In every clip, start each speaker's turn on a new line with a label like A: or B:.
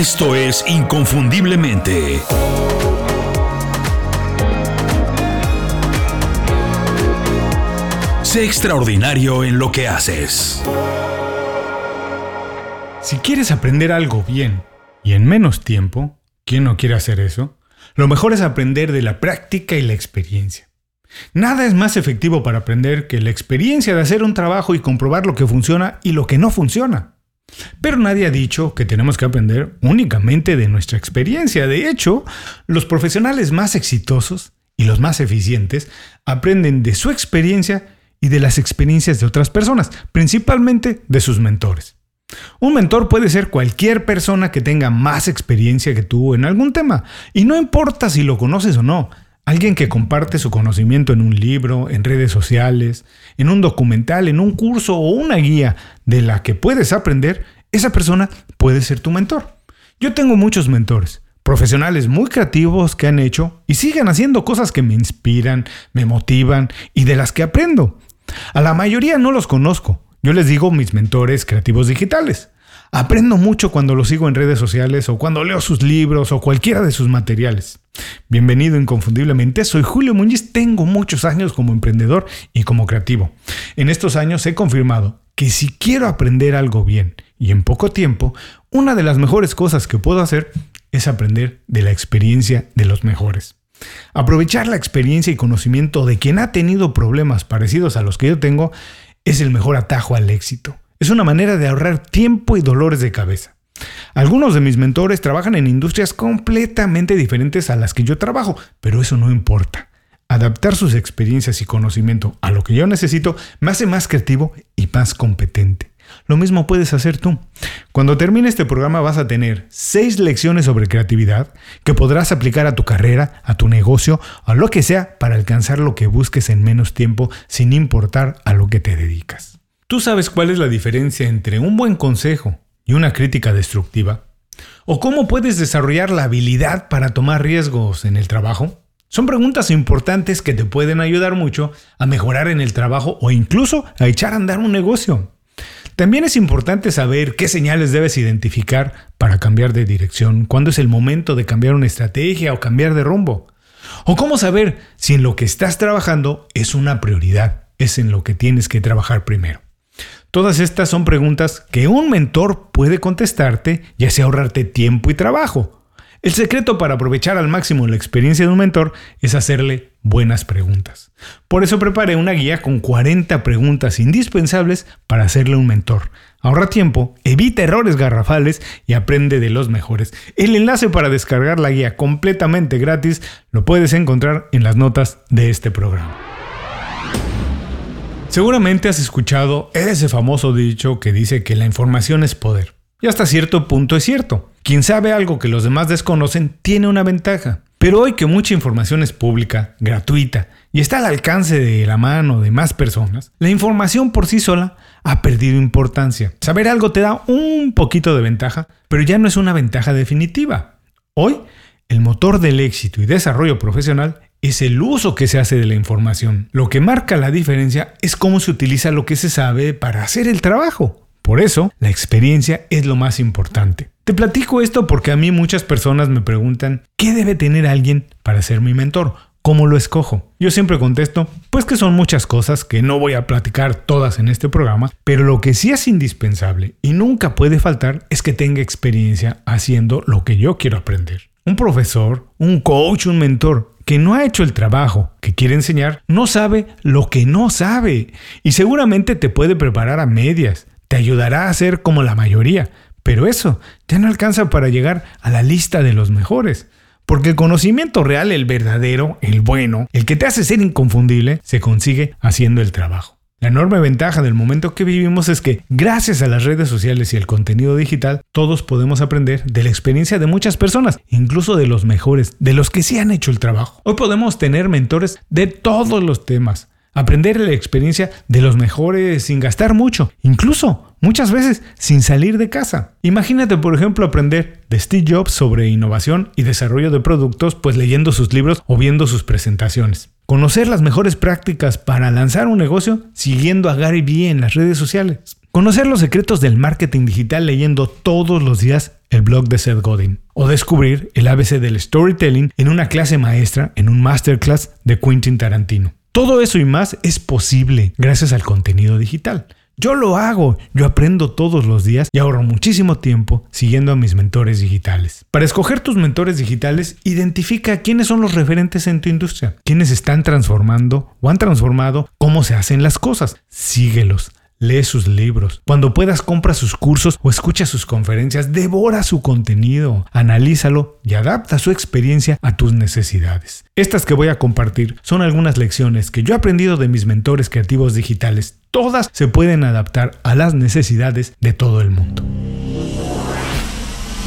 A: Esto es Inconfundiblemente. Sé extraordinario en lo que haces.
B: Si quieres aprender algo bien y en menos tiempo, ¿quién no quiere hacer eso? Lo mejor es aprender de la práctica y la experiencia. Nada es más efectivo para aprender que la experiencia de hacer un trabajo y comprobar lo que funciona y lo que no funciona. Pero nadie ha dicho que tenemos que aprender únicamente de nuestra experiencia. De hecho, los profesionales más exitosos y los más eficientes aprenden de su experiencia y de las experiencias de otras personas, principalmente de sus mentores. Un mentor puede ser cualquier persona que tenga más experiencia que tú en algún tema, y no importa si lo conoces o no, alguien que comparte su conocimiento en un libro, en redes sociales, en un documental, en un curso o una guía de la que puedes aprender, esa persona puede ser tu mentor. Yo tengo muchos mentores, profesionales muy creativos que han hecho y siguen haciendo cosas que me inspiran, me motivan y de las que aprendo. A la mayoría no los conozco. Yo les digo mis mentores creativos digitales. Aprendo mucho cuando los sigo en redes sociales o cuando leo sus libros o cualquiera de sus materiales. Bienvenido inconfundiblemente, soy Julio Muñiz, tengo muchos años como emprendedor y como creativo. En estos años he confirmado que si quiero aprender algo bien y en poco tiempo, una de las mejores cosas que puedo hacer es aprender de la experiencia de los mejores. Aprovechar la experiencia y conocimiento de quien ha tenido problemas parecidos a los que yo tengo es el mejor atajo al éxito. Es una manera de ahorrar tiempo y dolores de cabeza. Algunos de mis mentores trabajan en industrias completamente diferentes a las que yo trabajo, pero eso no importa. Adaptar sus experiencias y conocimiento a lo que yo necesito me hace más creativo y más competente. Lo mismo puedes hacer tú. Cuando termine este programa vas a tener seis lecciones sobre creatividad que podrás aplicar a tu carrera, a tu negocio, a lo que sea para alcanzar lo que busques en menos tiempo sin importar a lo que te dedicas. ¿Tú sabes cuál es la diferencia entre un buen consejo y una crítica destructiva? ¿O cómo puedes desarrollar la habilidad para tomar riesgos en el trabajo? Son preguntas importantes que te pueden ayudar mucho a mejorar en el trabajo o incluso a echar a andar un negocio. También es importante saber qué señales debes identificar para cambiar de dirección, cuándo es el momento de cambiar una estrategia o cambiar de rumbo. O cómo saber si en lo que estás trabajando es una prioridad, es en lo que tienes que trabajar primero. Todas estas son preguntas que un mentor puede contestarte y así ahorrarte tiempo y trabajo. El secreto para aprovechar al máximo la experiencia de un mentor es hacerle buenas preguntas. Por eso preparé una guía con 40 preguntas indispensables para hacerle un mentor. Ahorra tiempo, evita errores garrafales y aprende de los mejores. El enlace para descargar la guía completamente gratis lo puedes encontrar en las notas de este programa. Seguramente has escuchado ese famoso dicho que dice que la información es poder. Y hasta cierto punto es cierto. Quien sabe algo que los demás desconocen tiene una ventaja. Pero hoy que mucha información es pública, gratuita y está al alcance de la mano de más personas, la información por sí sola ha perdido importancia. Saber algo te da un poquito de ventaja, pero ya no es una ventaja definitiva. Hoy, el motor del éxito y desarrollo profesional es el uso que se hace de la información. Lo que marca la diferencia es cómo se utiliza lo que se sabe para hacer el trabajo. Por eso, la experiencia es lo más importante. Te platico esto porque a mí muchas personas me preguntan, ¿qué debe tener alguien para ser mi mentor? ¿Cómo lo escojo? Yo siempre contesto, pues que son muchas cosas que no voy a platicar todas en este programa, pero lo que sí es indispensable y nunca puede faltar es que tenga experiencia haciendo lo que yo quiero aprender. Un profesor, un coach, un mentor que no ha hecho el trabajo que quiere enseñar, no sabe lo que no sabe y seguramente te puede preparar a medias, te ayudará a ser como la mayoría, pero eso ya no alcanza para llegar a la lista de los mejores. Porque el conocimiento real, el verdadero, el bueno, el que te hace ser inconfundible, se consigue haciendo el trabajo. La enorme ventaja del momento que vivimos es que, gracias a las redes sociales y el contenido digital, todos podemos aprender de la experiencia de muchas personas, incluso de los mejores, de los que sí han hecho el trabajo. Hoy podemos tener mentores de todos los temas, Aprender la experiencia de los mejores sin gastar mucho, incluso muchas veces sin salir de casa. Imagínate, por ejemplo, aprender de Steve Jobs sobre innovación y desarrollo de productos, pues leyendo sus libros o viendo sus presentaciones. Conocer las mejores prácticas para lanzar un negocio siguiendo a Gary Vee en las redes sociales. Conocer los secretos del marketing digital leyendo todos los días el blog de Seth Godin. O descubrir el ABC del storytelling en una clase maestra en un masterclass de Quentin Tarantino. Todo eso y más es posible gracias al contenido digital. Yo lo hago, yo aprendo todos los días y ahorro muchísimo tiempo siguiendo a mis mentores digitales. Para escoger tus mentores digitales, identifica quiénes son los referentes en tu industria, quiénes están transformando o han transformado cómo se hacen las cosas. Síguelos. Lee sus libros. Cuando puedas, compra sus cursos o escucha sus conferencias. Devora su contenido. Analízalo y adapta su experiencia a tus necesidades. Estas que voy a compartir son algunas lecciones que yo he aprendido de mis mentores creativos digitales. Todas se pueden adaptar a las necesidades de todo el mundo.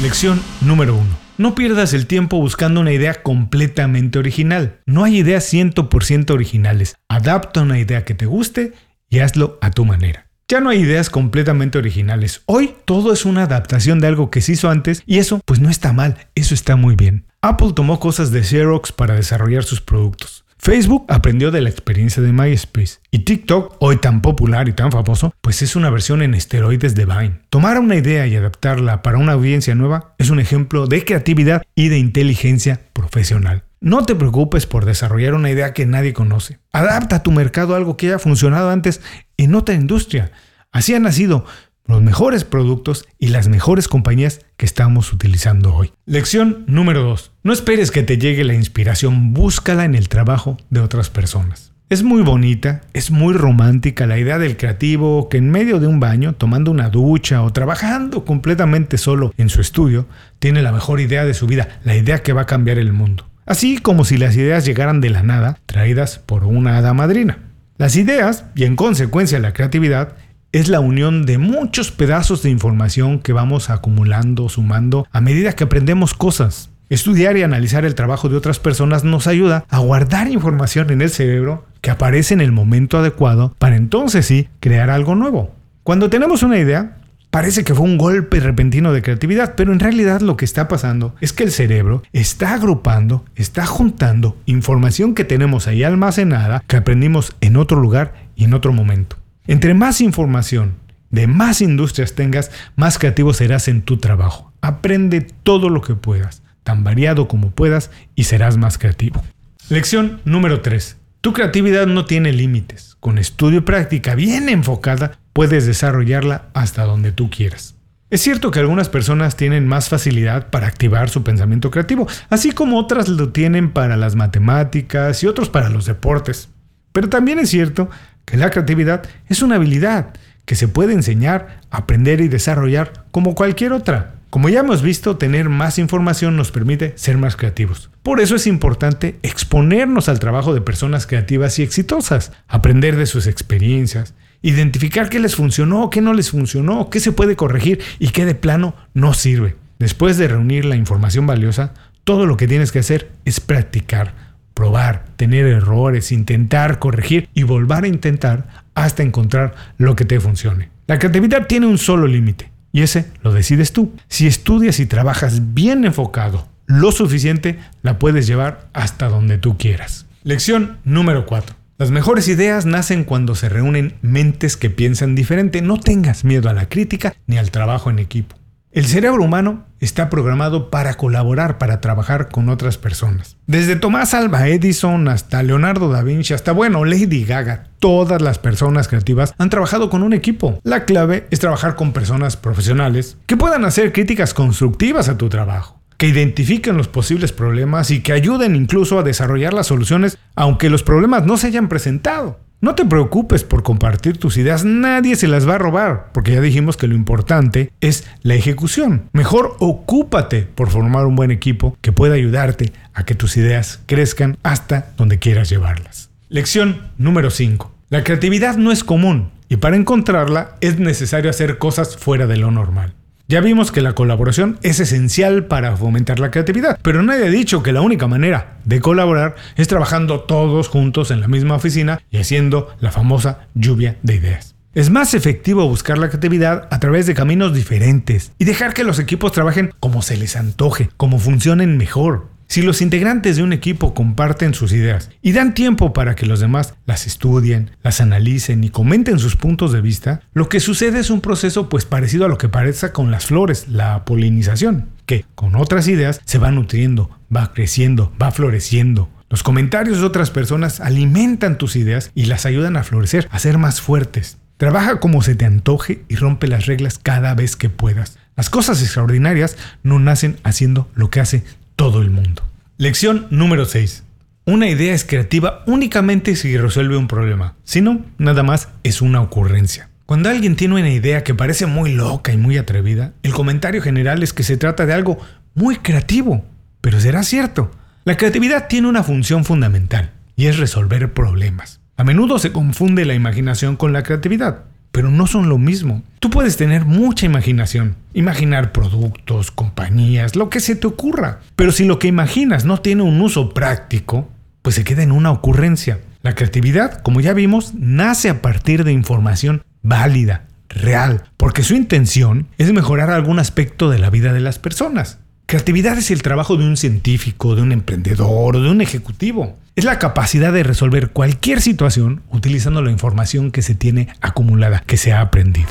B: Lección número 1. No pierdas el tiempo buscando una idea completamente original. No hay ideas 100% originales. Adapta una idea que te guste y hazlo a tu manera. Ya no hay ideas completamente originales. Hoy todo es una adaptación de algo que se hizo antes y eso pues no está mal, eso está muy bien. Apple tomó cosas de Xerox para desarrollar sus productos. Facebook aprendió de la experiencia de MySpace y TikTok, hoy tan popular y tan famoso, pues es una versión en esteroides de Vine. Tomar una idea y adaptarla para una audiencia nueva es un ejemplo de creatividad y de inteligencia profesional. No te preocupes por desarrollar una idea que nadie conoce. Adapta a tu mercado algo que haya funcionado antes en otra industria. Así han nacido los mejores productos y las mejores compañías que estamos utilizando hoy. Lección número 2. No esperes que te llegue la inspiración, búscala en el trabajo de otras personas. Es muy bonita, es muy romántica la idea del creativo que en medio de un baño, tomando una ducha o trabajando completamente solo en su estudio, tiene la mejor idea de su vida, la idea que va a cambiar el mundo. Así como si las ideas llegaran de la nada, traídas por una hada madrina. Las ideas, y en consecuencia la creatividad, es la unión de muchos pedazos de información que vamos acumulando, sumando a medida que aprendemos cosas. Estudiar y analizar el trabajo de otras personas nos ayuda a guardar información en el cerebro que aparece en el momento adecuado para entonces sí crear algo nuevo. Cuando tenemos una idea, Parece que fue un golpe repentino de creatividad, pero en realidad lo que está pasando es que el cerebro está agrupando, está juntando información que tenemos ahí almacenada, que aprendimos en otro lugar y en otro momento. Entre más información de más industrias tengas, más creativo serás en tu trabajo. Aprende todo lo que puedas, tan variado como puedas, y serás más creativo. Lección número 3. Tu creatividad no tiene límites. Con estudio y práctica bien enfocada, puedes desarrollarla hasta donde tú quieras. Es cierto que algunas personas tienen más facilidad para activar su pensamiento creativo, así como otras lo tienen para las matemáticas y otros para los deportes. Pero también es cierto que la creatividad es una habilidad que se puede enseñar, aprender y desarrollar como cualquier otra. Como ya hemos visto, tener más información nos permite ser más creativos. Por eso es importante exponernos al trabajo de personas creativas y exitosas, aprender de sus experiencias, identificar qué les funcionó, qué no les funcionó, qué se puede corregir y qué de plano no sirve. Después de reunir la información valiosa, todo lo que tienes que hacer es practicar, probar, tener errores, intentar corregir y volver a intentar hasta encontrar lo que te funcione. La creatividad tiene un solo límite y ese lo decides tú. Si estudias y trabajas bien enfocado, lo suficiente, la puedes llevar hasta donde tú quieras. Lección número 4. Las mejores ideas nacen cuando se reúnen mentes que piensan diferente. No tengas miedo a la crítica ni al trabajo en equipo. El cerebro humano está programado para colaborar, para trabajar con otras personas. Desde Tomás Alba Edison hasta Leonardo da Vinci, hasta bueno, Lady Gaga, todas las personas creativas han trabajado con un equipo. La clave es trabajar con personas profesionales que puedan hacer críticas constructivas a tu trabajo que identifiquen los posibles problemas y que ayuden incluso a desarrollar las soluciones aunque los problemas no se hayan presentado. No te preocupes por compartir tus ideas, nadie se las va a robar, porque ya dijimos que lo importante es la ejecución. Mejor ocúpate por formar un buen equipo que pueda ayudarte a que tus ideas crezcan hasta donde quieras llevarlas. Lección número 5. La creatividad no es común y para encontrarla es necesario hacer cosas fuera de lo normal. Ya vimos que la colaboración es esencial para fomentar la creatividad, pero nadie ha dicho que la única manera de colaborar es trabajando todos juntos en la misma oficina y haciendo la famosa lluvia de ideas. Es más efectivo buscar la creatividad a través de caminos diferentes y dejar que los equipos trabajen como se les antoje, como funcionen mejor. Si los integrantes de un equipo comparten sus ideas y dan tiempo para que los demás las estudien, las analicen y comenten sus puntos de vista, lo que sucede es un proceso pues parecido a lo que parece con las flores, la polinización, que con otras ideas se va nutriendo, va creciendo, va floreciendo. Los comentarios de otras personas alimentan tus ideas y las ayudan a florecer, a ser más fuertes. Trabaja como se te antoje y rompe las reglas cada vez que puedas. Las cosas extraordinarias no nacen haciendo lo que hace todo el mundo. Lección número 6. Una idea es creativa únicamente si resuelve un problema. Si no, nada más es una ocurrencia. Cuando alguien tiene una idea que parece muy loca y muy atrevida, el comentario general es que se trata de algo muy creativo. Pero será cierto. La creatividad tiene una función fundamental y es resolver problemas. A menudo se confunde la imaginación con la creatividad pero no son lo mismo. Tú puedes tener mucha imaginación, imaginar productos, compañías, lo que se te ocurra, pero si lo que imaginas no tiene un uso práctico, pues se queda en una ocurrencia. La creatividad, como ya vimos, nace a partir de información válida, real, porque su intención es mejorar algún aspecto de la vida de las personas. Creatividad es el trabajo de un científico, de un emprendedor o de un ejecutivo. Es la capacidad de resolver cualquier situación utilizando la información que se tiene acumulada, que se ha aprendido.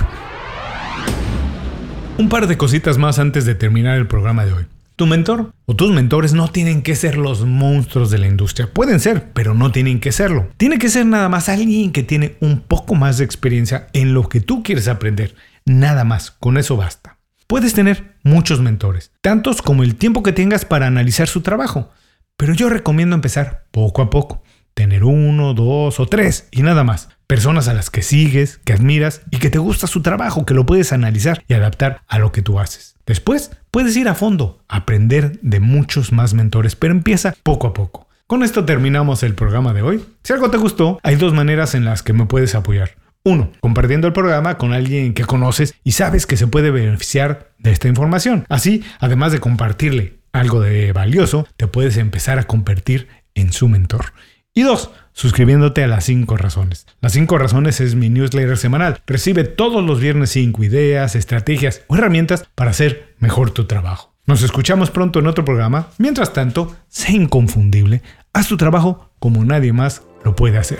B: Un par de cositas más antes de terminar el programa de hoy. Tu mentor o tus mentores no tienen que ser los monstruos de la industria. Pueden ser, pero no tienen que serlo. Tiene que ser nada más alguien que tiene un poco más de experiencia en lo que tú quieres aprender. Nada más, con eso basta. Puedes tener muchos mentores, tantos como el tiempo que tengas para analizar su trabajo, pero yo recomiendo empezar poco a poco, tener uno, dos o tres y nada más. Personas a las que sigues, que admiras y que te gusta su trabajo, que lo puedes analizar y adaptar a lo que tú haces. Después puedes ir a fondo, aprender de muchos más mentores, pero empieza poco a poco. Con esto terminamos el programa de hoy. Si algo te gustó, hay dos maneras en las que me puedes apoyar. Uno, compartiendo el programa con alguien que conoces y sabes que se puede beneficiar de esta información. Así, además de compartirle algo de valioso, te puedes empezar a convertir en su mentor. Y dos, suscribiéndote a las 5 razones. Las 5 razones es mi newsletter semanal. Recibe todos los viernes 5 ideas, estrategias o herramientas para hacer mejor tu trabajo. Nos escuchamos pronto en otro programa. Mientras tanto, sé inconfundible. Haz tu trabajo como nadie más lo puede hacer.